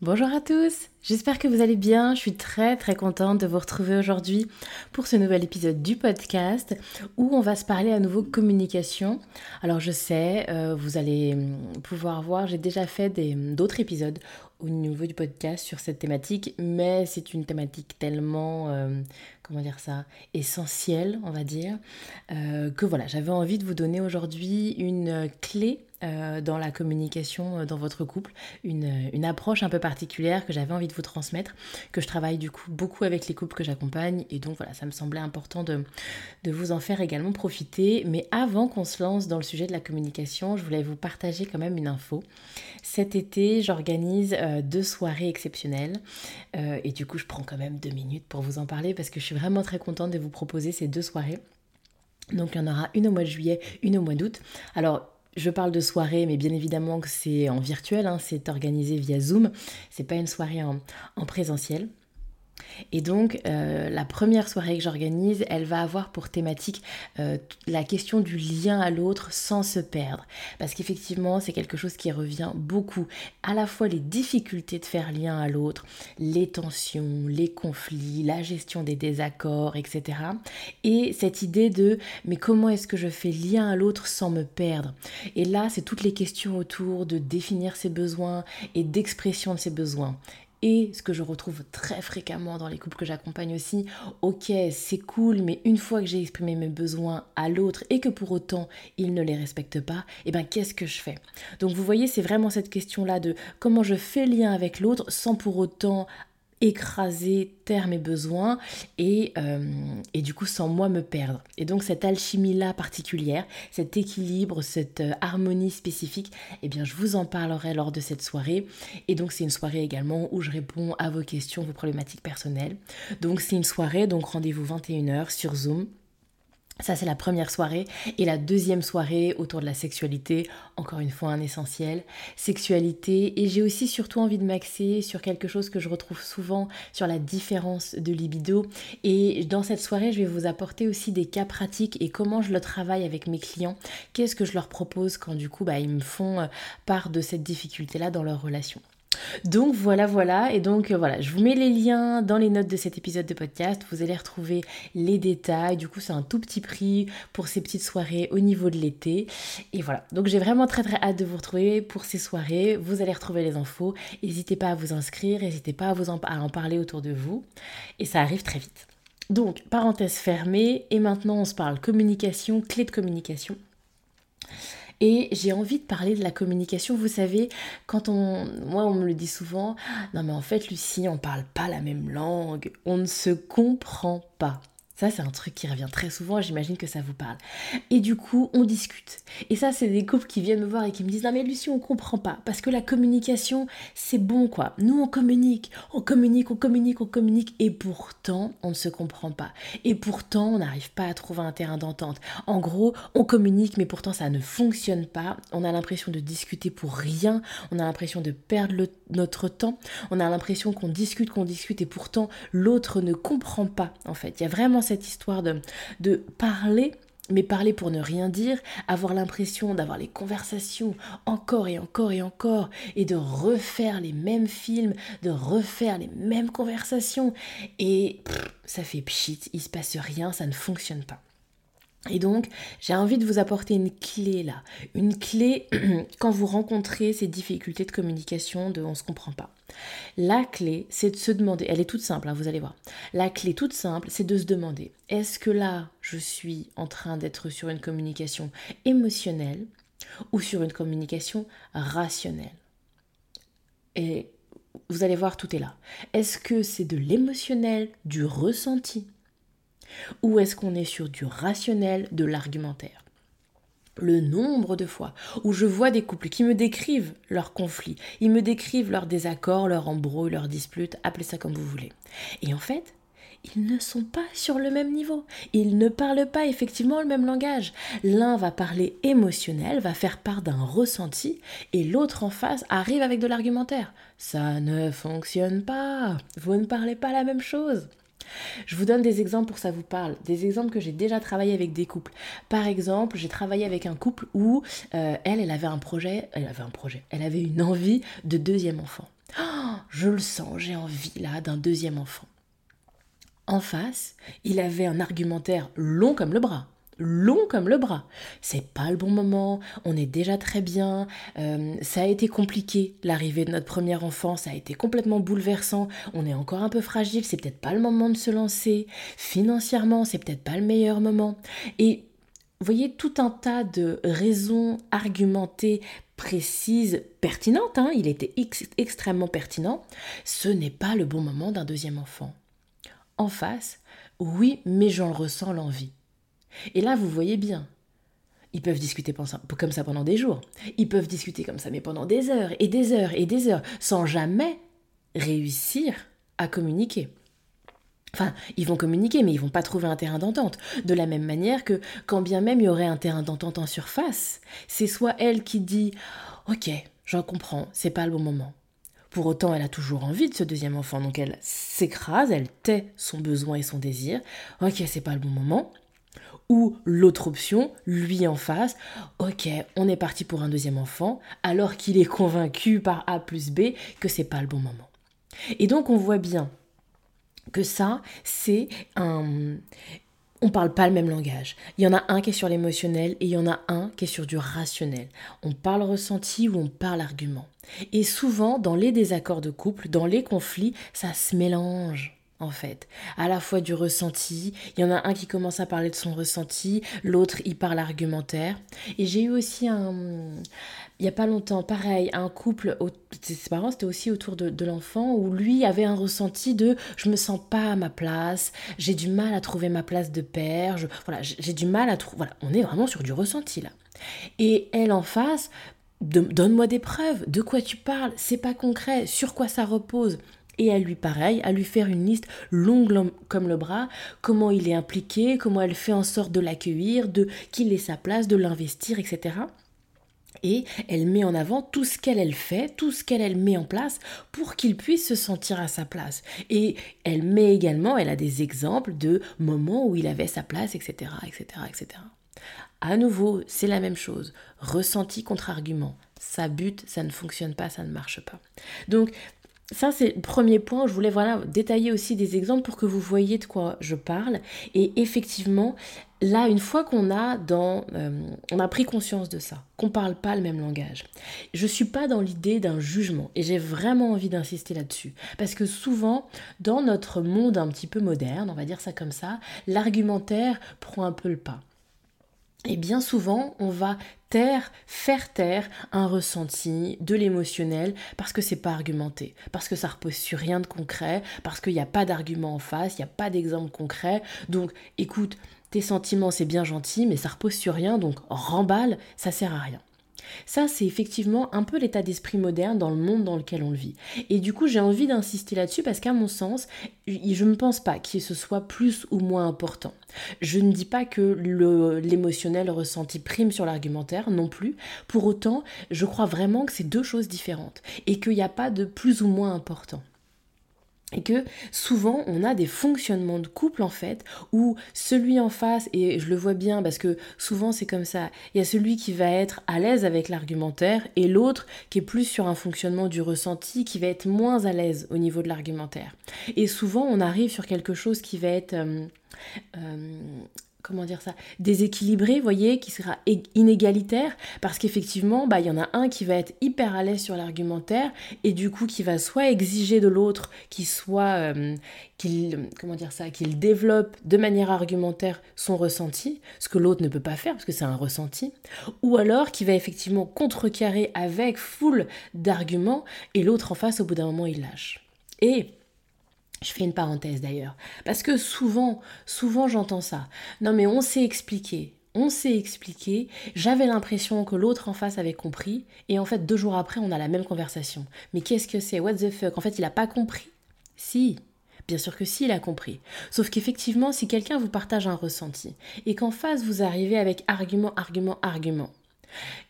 Bonjour à tous, j'espère que vous allez bien. Je suis très très contente de vous retrouver aujourd'hui pour ce nouvel épisode du podcast où on va se parler à nouveau communication. Alors je sais, euh, vous allez hum, pouvoir voir, j'ai déjà fait d'autres épisodes au niveau du podcast sur cette thématique, mais c'est une thématique tellement, euh, comment dire ça, essentielle, on va dire, euh, que voilà, j'avais envie de vous donner aujourd'hui une clé euh, dans la communication euh, dans votre couple, une, une, approche un peu particulière que j'avais envie de vous transmettre, que je travaille du coup beaucoup avec les couples que j'accompagne et donc voilà, ça me semblait important de, de vous en faire également profiter. Mais avant qu'on se lance dans le sujet de la communication, je voulais vous partager quand même une info. Cet été, j'organise euh, deux soirées exceptionnelles et du coup, je prends quand même deux minutes pour vous en parler parce que je suis vraiment très contente de vous proposer ces deux soirées. Donc il y en aura une au mois de juillet, une au mois d'août. Alors je parle de soirée, mais bien évidemment que c'est en virtuel, hein, c'est organisé via Zoom, c'est pas une soirée en, en présentiel. Et donc, euh, la première soirée que j'organise, elle va avoir pour thématique euh, la question du lien à l'autre sans se perdre. Parce qu'effectivement, c'est quelque chose qui revient beaucoup. À la fois les difficultés de faire lien à l'autre, les tensions, les conflits, la gestion des désaccords, etc. Et cette idée de mais comment est-ce que je fais lien à l'autre sans me perdre? Et là, c'est toutes les questions autour de définir ses besoins et d'expression de ses besoins. Et ce que je retrouve très fréquemment dans les couples que j'accompagne aussi, ok, c'est cool, mais une fois que j'ai exprimé mes besoins à l'autre et que pour autant il ne les respecte pas, eh bien qu'est-ce que je fais? Donc vous voyez, c'est vraiment cette question-là de comment je fais lien avec l'autre sans pour autant écraser, taire mes besoins et, euh, et, du coup sans moi me perdre. Et donc cette alchimie-là particulière, cet équilibre, cette euh, harmonie spécifique, eh bien je vous en parlerai lors de cette soirée. Et donc c'est une soirée également où je réponds à vos questions, vos problématiques personnelles. Donc c'est une soirée, donc rendez-vous 21h sur Zoom. Ça, c'est la première soirée. Et la deuxième soirée autour de la sexualité, encore une fois un essentiel, sexualité. Et j'ai aussi surtout envie de m'axer sur quelque chose que je retrouve souvent, sur la différence de libido. Et dans cette soirée, je vais vous apporter aussi des cas pratiques et comment je le travaille avec mes clients. Qu'est-ce que je leur propose quand du coup, bah, ils me font euh, part de cette difficulté-là dans leur relation? Donc voilà, voilà. Et donc euh, voilà, je vous mets les liens dans les notes de cet épisode de podcast. Vous allez retrouver les détails. Du coup, c'est un tout petit prix pour ces petites soirées au niveau de l'été. Et voilà. Donc j'ai vraiment très très hâte de vous retrouver pour ces soirées. Vous allez retrouver les infos. N'hésitez pas à vous inscrire. N'hésitez pas à, vous à en parler autour de vous. Et ça arrive très vite. Donc, parenthèse fermée. Et maintenant, on se parle communication, clé de communication. Et j'ai envie de parler de la communication. Vous savez, quand on. Moi, on me le dit souvent. Non, mais en fait, Lucie, on parle pas la même langue. On ne se comprend pas. Ça, c'est un truc qui revient très souvent, j'imagine que ça vous parle. Et du coup, on discute. Et ça, c'est des couples qui viennent me voir et qui me disent Non, mais Lucie, on comprend pas. Parce que la communication, c'est bon, quoi. Nous, on communique, on communique, on communique, on communique. Et pourtant, on ne se comprend pas. Et pourtant, on n'arrive pas à trouver un terrain d'entente. En gros, on communique, mais pourtant, ça ne fonctionne pas. On a l'impression de discuter pour rien. On a l'impression de perdre notre temps. On a l'impression qu'on discute, qu'on discute, et pourtant, l'autre ne comprend pas, en fait. Il y a vraiment cette histoire de, de parler mais parler pour ne rien dire, avoir l'impression d'avoir les conversations encore et encore et encore, et de refaire les mêmes films, de refaire les mêmes conversations, et ça fait pchit, il se passe rien, ça ne fonctionne pas. Et donc, j'ai envie de vous apporter une clé là. Une clé quand vous rencontrez ces difficultés de communication, de on ne se comprend pas. La clé, c'est de se demander, elle est toute simple, hein, vous allez voir. La clé toute simple, c'est de se demander, est-ce que là, je suis en train d'être sur une communication émotionnelle ou sur une communication rationnelle? Et vous allez voir, tout est là. Est-ce que c'est de l'émotionnel, du ressenti? Ou est-ce qu'on est sur du rationnel, de l'argumentaire? Le nombre de fois où je vois des couples qui me décrivent leurs conflits, ils me décrivent leurs désaccords, leurs embrouilles, leurs disputes, appelez ça comme vous voulez. Et en fait, ils ne sont pas sur le même niveau. Ils ne parlent pas effectivement le même langage. L'un va parler émotionnel, va faire part d'un ressenti, et l'autre en face arrive avec de l'argumentaire. Ça ne fonctionne pas. Vous ne parlez pas la même chose. Je vous donne des exemples pour que ça vous parle, des exemples que j'ai déjà travaillé avec des couples. Par exemple, j'ai travaillé avec un couple où euh, elle, elle avait un projet, elle avait un projet, elle avait une envie de deuxième enfant. Oh, je le sens, j'ai envie là d'un deuxième enfant. En face, il avait un argumentaire long comme le bras. Long comme le bras. C'est pas le bon moment, on est déjà très bien, euh, ça a été compliqué, l'arrivée de notre premier enfant, ça a été complètement bouleversant, on est encore un peu fragile, c'est peut-être pas le moment de se lancer, financièrement, c'est peut-être pas le meilleur moment. Et vous voyez tout un tas de raisons argumentées, précises, pertinentes, hein, il était extrêmement pertinent, ce n'est pas le bon moment d'un deuxième enfant en face, oui, mais j'en ressens l'envie. Et là, vous voyez bien, ils peuvent discuter comme ça pendant des jours. Ils peuvent discuter comme ça, mais pendant des heures et des heures et des heures, sans jamais réussir à communiquer. Enfin, ils vont communiquer, mais ils vont pas trouver un terrain d'entente. De la même manière que, quand bien même il y aurait un terrain d'entente en surface, c'est soit elle qui dit Ok, j'en comprends, c'est pas le bon moment. Pour autant, elle a toujours envie de ce deuxième enfant, donc elle s'écrase, elle tait son besoin et son désir. Ok, c'est pas le bon moment. Ou l'autre option, lui en face, ok, on est parti pour un deuxième enfant, alors qu'il est convaincu par A plus B que c'est pas le bon moment. Et donc on voit bien que ça, c'est un, on parle pas le même langage. Il y en a un qui est sur l'émotionnel et il y en a un qui est sur du rationnel. On parle ressenti ou on parle argument. Et souvent, dans les désaccords de couple, dans les conflits, ça se mélange en fait. À la fois du ressenti, il y en a un qui commence à parler de son ressenti, l'autre il parle argumentaire. Et j'ai eu aussi un, il n'y a pas longtemps, pareil, un couple, ses parents, c'était aussi autour de, l'enfant, où lui avait un ressenti de je me sens pas à ma place, j'ai du mal à trouver ma place de père, voilà, j'ai du mal à trouver. Voilà, on est vraiment sur du ressenti là. Et elle en face, donne-moi des preuves, de quoi tu parles, c'est pas concret, sur quoi ça repose? Et elle lui, pareil, à lui faire une liste longue comme le bras, comment il est impliqué, comment elle fait en sorte de l'accueillir, de qu'il ait sa place, de l'investir, etc et elle met en avant tout ce qu'elle elle fait, tout ce qu'elle elle met en place pour qu'il puisse se sentir à sa place. Et elle met également, elle a des exemples de moments où il avait sa place, etc., etc., etc. À nouveau, c'est la même chose. Ressenti contre argument. Ça bute, ça ne fonctionne pas, ça ne marche pas. Donc, ça, c'est le premier point. Je voulais voilà, détailler aussi des exemples pour que vous voyez de quoi je parle. Et effectivement, là, une fois qu'on a, dans, euh, a pris conscience de ça, qu'on ne parle pas le même langage, je ne suis pas dans l'idée d'un jugement. Et j'ai vraiment envie d'insister là-dessus. Parce que souvent, dans notre monde un petit peu moderne, on va dire ça comme ça, l'argumentaire prend un peu le pas. Et bien souvent, on va taire, faire taire un ressenti, de l'émotionnel, parce que c'est pas argumenté, parce que ça repose sur rien de concret, parce qu'il n'y a pas d'argument en face, il n'y a pas d'exemple concret. Donc, écoute, tes sentiments c'est bien gentil, mais ça repose sur rien, donc remballe, ça sert à rien. Ça, c'est effectivement un peu l'état d'esprit moderne dans le monde dans lequel on le vit. Et du coup, j'ai envie d'insister là-dessus parce qu'à mon sens, je ne pense pas que ce soit plus ou moins important. Je ne dis pas que l'émotionnel ressenti prime sur l'argumentaire non plus. Pour autant, je crois vraiment que c'est deux choses différentes et qu'il n'y a pas de plus ou moins important et que souvent on a des fonctionnements de couple en fait où celui en face et je le vois bien parce que souvent c'est comme ça il y a celui qui va être à l'aise avec l'argumentaire et l'autre qui est plus sur un fonctionnement du ressenti qui va être moins à l'aise au niveau de l'argumentaire. Et souvent on arrive sur quelque chose qui va être euh, euh, comment dire ça, déséquilibré, voyez, qui sera inégalitaire, parce qu'effectivement, bah, il y en a un qui va être hyper à l'aise sur l'argumentaire, et du coup, qui va soit exiger de l'autre qu'il soit, euh, qu'il, comment dire ça, qu'il développe de manière argumentaire son ressenti, ce que l'autre ne peut pas faire, parce que c'est un ressenti, ou alors qui va effectivement contrecarrer avec foule d'arguments, et l'autre en face, au bout d'un moment, il lâche. Et je fais une parenthèse d'ailleurs, parce que souvent, souvent j'entends ça. Non mais on s'est expliqué, on s'est expliqué, j'avais l'impression que l'autre en face avait compris, et en fait deux jours après on a la même conversation. Mais qu'est-ce que c'est? What the fuck? En fait il n'a pas compris. Si, bien sûr que si il a compris. Sauf qu'effectivement si quelqu'un vous partage un ressenti, et qu'en face vous arrivez avec argument, argument, argument,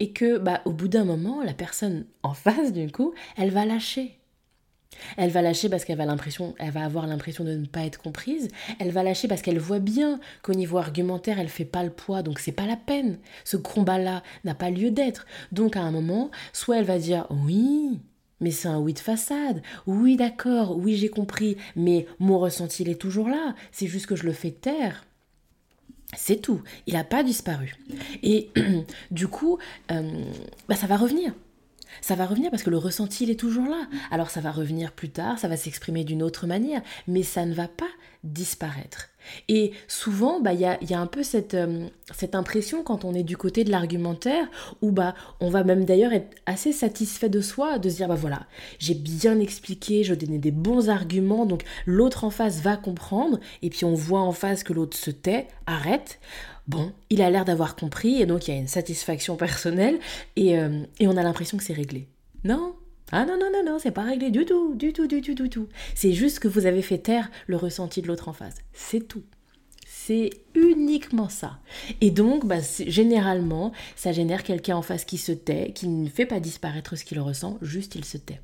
et que bah au bout d'un moment la personne en face du coup, elle va lâcher elle va lâcher parce qu'elle va l'impression, elle va avoir l'impression de ne pas être comprise. Elle va lâcher parce qu'elle voit bien qu'au niveau argumentaire, elle fait pas le poids, donc c'est pas la peine. Ce combat-là n'a pas lieu d'être. Donc à un moment, soit elle va dire oui, mais c'est un oui de façade. Oui, d'accord, oui, j'ai compris, mais mon ressenti il est toujours là. C'est juste que je le fais taire. C'est tout. Il n'a pas disparu. Et du coup, euh, bah, ça va revenir ça va revenir parce que le ressenti, il est toujours là. Alors ça va revenir plus tard, ça va s'exprimer d'une autre manière, mais ça ne va pas disparaître. Et souvent, bah, il y, a, un peu cette, euh, cette impression quand on est du côté de l'argumentaire, où bah, on va même d'ailleurs être assez satisfait de soi, de se dire, bah voilà, j'ai bien expliqué, je donnais des bons arguments, donc l'autre en face va comprendre, et puis on voit en face que l'autre se tait, arrête bon, il a l'air d'avoir compris, et donc il y a une satisfaction personnelle, et, euh, et on a l'impression que c'est réglé. Non? Ah non, non, non, non, c'est pas réglé du tout, du tout, du tout, du tout. C'est juste que vous avez fait taire le ressenti de l'autre en face. C'est tout. C'est uniquement ça. Et donc, bah, généralement, ça génère quelqu'un en face qui se tait, qui ne fait pas disparaître ce qu'il ressent, juste il se tait.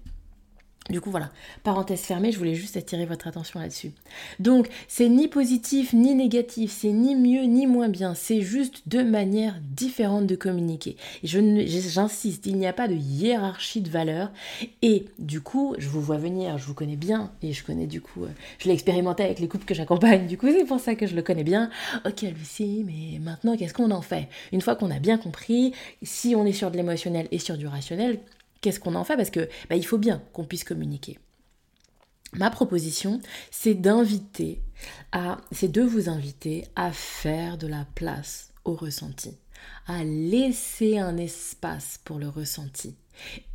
Du coup, voilà, parenthèse fermée, je voulais juste attirer votre attention là-dessus. Donc, c'est ni positif ni négatif, c'est ni mieux ni moins bien, c'est juste deux manières différentes de communiquer. Et j'insiste, il n'y a pas de hiérarchie de valeurs. Et du coup, je vous vois venir, je vous connais bien, et je connais du coup, euh, je l'ai expérimenté avec les couples que j'accompagne, du coup, c'est pour ça que je le connais bien. Ok, Lucie, mais maintenant, qu'est-ce qu'on en fait? Une fois qu'on a bien compris, si on est sur de l'émotionnel et sur du rationnel, qu'est-ce qu'on en fait Parce que bah, il faut bien qu'on puisse communiquer. Ma proposition, c'est d'inviter à, c'est de vous inviter à faire de la place au ressenti, à laisser un espace pour le ressenti.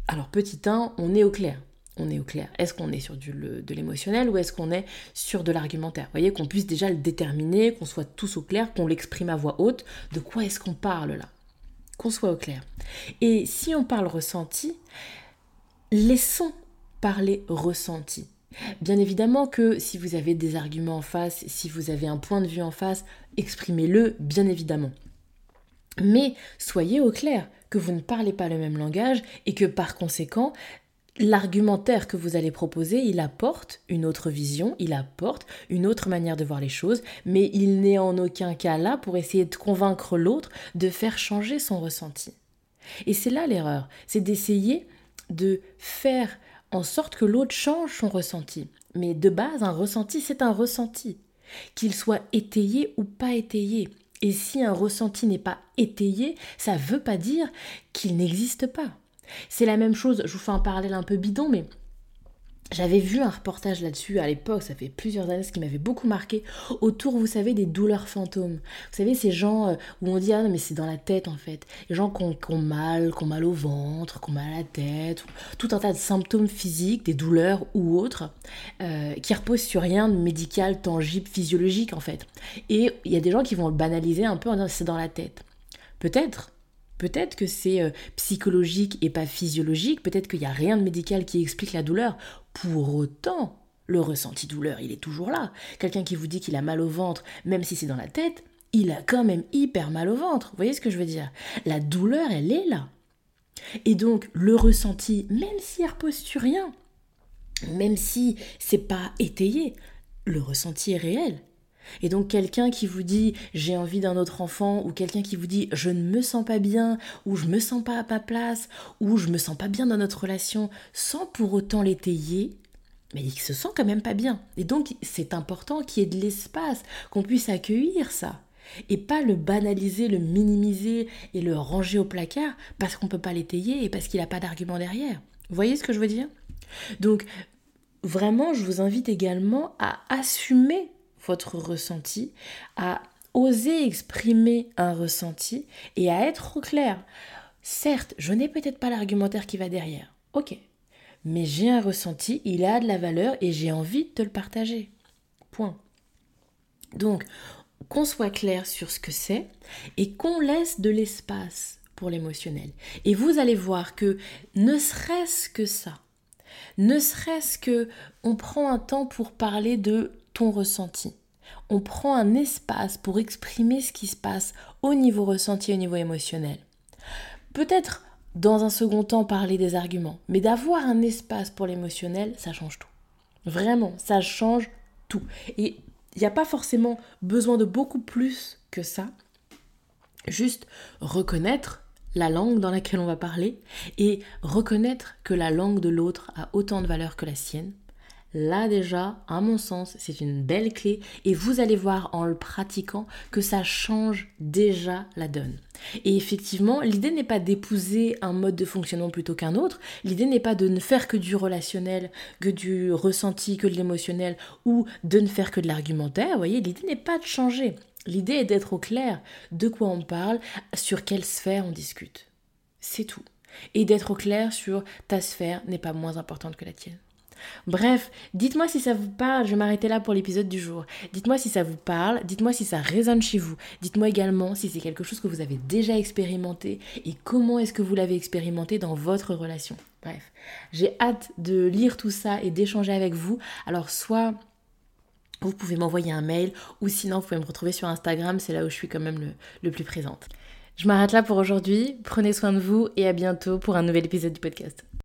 Alors petit 1, on est au clair. On est au clair. Est-ce qu'on est sur de l'émotionnel ou est-ce qu'on est sur de l'argumentaire? Vous voyez, qu'on puisse déjà le déterminer, qu'on soit tous au clair, qu'on l'exprime à voix haute. De quoi est-ce qu'on parle là? Qu'on soit au clair. Et si on parle ressenti, laissons parler ressenti. Bien évidemment que si vous avez des arguments en face, si vous avez un point de vue en face, exprimez-le, bien évidemment. Mais soyez au clair que vous ne parlez pas le même langage et que par conséquent, l'argumentaire que vous allez proposer, il apporte une autre vision, il apporte une autre manière de voir les choses, mais il n'est en aucun cas là pour essayer de convaincre l'autre de faire changer son ressenti. Et c'est là l'erreur, c'est d'essayer de faire en sorte que l'autre change son ressenti. Mais de base, un ressenti, c'est un ressenti, qu'il soit étayé ou pas étayé. Et si un ressenti n'est pas étayé, ça ne veut pas dire qu'il n'existe pas. C'est la même chose, je vous fais un parallèle un peu bidon, mais j'avais vu un reportage là-dessus à l'époque, ça fait plusieurs années, ce qui m'avait beaucoup marqué, autour, vous savez, des douleurs fantômes. Vous savez, ces gens euh, où on dit, ah non, mais c'est dans la tête en fait. Les gens qui ont, mal, qui ont mal au ventre, qui ont mal à la tête, tout un tas de symptômes physiques, des douleurs ou autres, euh, qui reposent sur rien de médical, tangible, physiologique en fait. Et il y a des gens qui vont le banaliser un peu en disant, c'est dans la tête. Peut-être, Peut-être que c'est euh, psychologique et pas physiologique, peut-être qu'il n'y a rien de médical qui explique la douleur. Pour autant, le ressenti douleur, il est toujours là. Quelqu'un qui vous dit qu'il a mal au ventre, même si c'est dans la tête, il a quand même hyper mal au ventre. Vous voyez ce que je veux dire? La douleur, elle est là. Et donc, le ressenti, même s'il repose sur rien, même si c'est pas étayé, le ressenti est réel. Et donc quelqu'un qui vous dit j'ai envie d'un autre enfant ou quelqu'un qui vous dit je ne me sens pas bien ou je me sens pas à ma place ou je me sens pas bien dans notre relation sans pour autant l'étayer, mais il se sent quand même pas bien. Et donc c'est important qu'il y ait de l'espace, qu'on puisse accueillir ça. et pas le banaliser, le minimiser et le ranger au placard parce qu'on ne peut pas l'étayer et parce qu'il n'a pas d'argument derrière. Vous voyez ce que je veux dire? Donc, vraiment, je vous invite également à assumer votre ressenti, à oser exprimer un ressenti et à être au clair. Certes, je n'ai peut-être pas l'argumentaire qui va derrière. Ok. Mais j'ai un ressenti, il a de la valeur et j'ai envie de te le partager. Point. Donc, qu'on soit clair sur ce que c'est et qu'on laisse de l'espace pour l'émotionnel. Et vous allez voir que ne serait-ce que ça, ne serait-ce que on prend un temps pour parler de ton ressenti. On prend un espace pour exprimer ce qui se passe au niveau ressenti, au niveau émotionnel. Peut-être dans un second temps parler des arguments, mais d'avoir un espace pour l'émotionnel, ça change tout. Vraiment, ça change tout. Et il n'y a pas forcément besoin de beaucoup plus que ça. Juste reconnaître la langue dans laquelle on va parler et reconnaître que la langue de l'autre a autant de valeur que la sienne. Là déjà, à mon sens, c'est une belle clé et vous allez voir en le pratiquant que ça change déjà la donne. Et effectivement, l'idée n'est pas d'épouser un mode de fonctionnement plutôt qu'un autre, l'idée n'est pas de ne faire que du relationnel, que du ressenti, que de l'émotionnel ou de ne faire que de l'argumentaire, vous voyez, l'idée n'est pas de changer. L'idée est d'être au clair de quoi on parle, sur quelle sphère on discute. C'est tout. Et d'être au clair sur ta sphère n'est pas moins importante que la tienne. Bref, dites-moi si ça vous parle, je vais m'arrêter là pour l'épisode du jour. Dites-moi si ça vous parle, dites-moi si ça résonne chez vous. Dites-moi également si c'est quelque chose que vous avez déjà expérimenté et comment est-ce que vous l'avez expérimenté dans votre relation. Bref, j'ai hâte de lire tout ça et d'échanger avec vous. Alors soit vous pouvez m'envoyer un mail ou sinon vous pouvez me retrouver sur Instagram, c'est là où je suis quand même le, le plus présente. Je m'arrête là pour aujourd'hui, prenez soin de vous et à bientôt pour un nouvel épisode du podcast.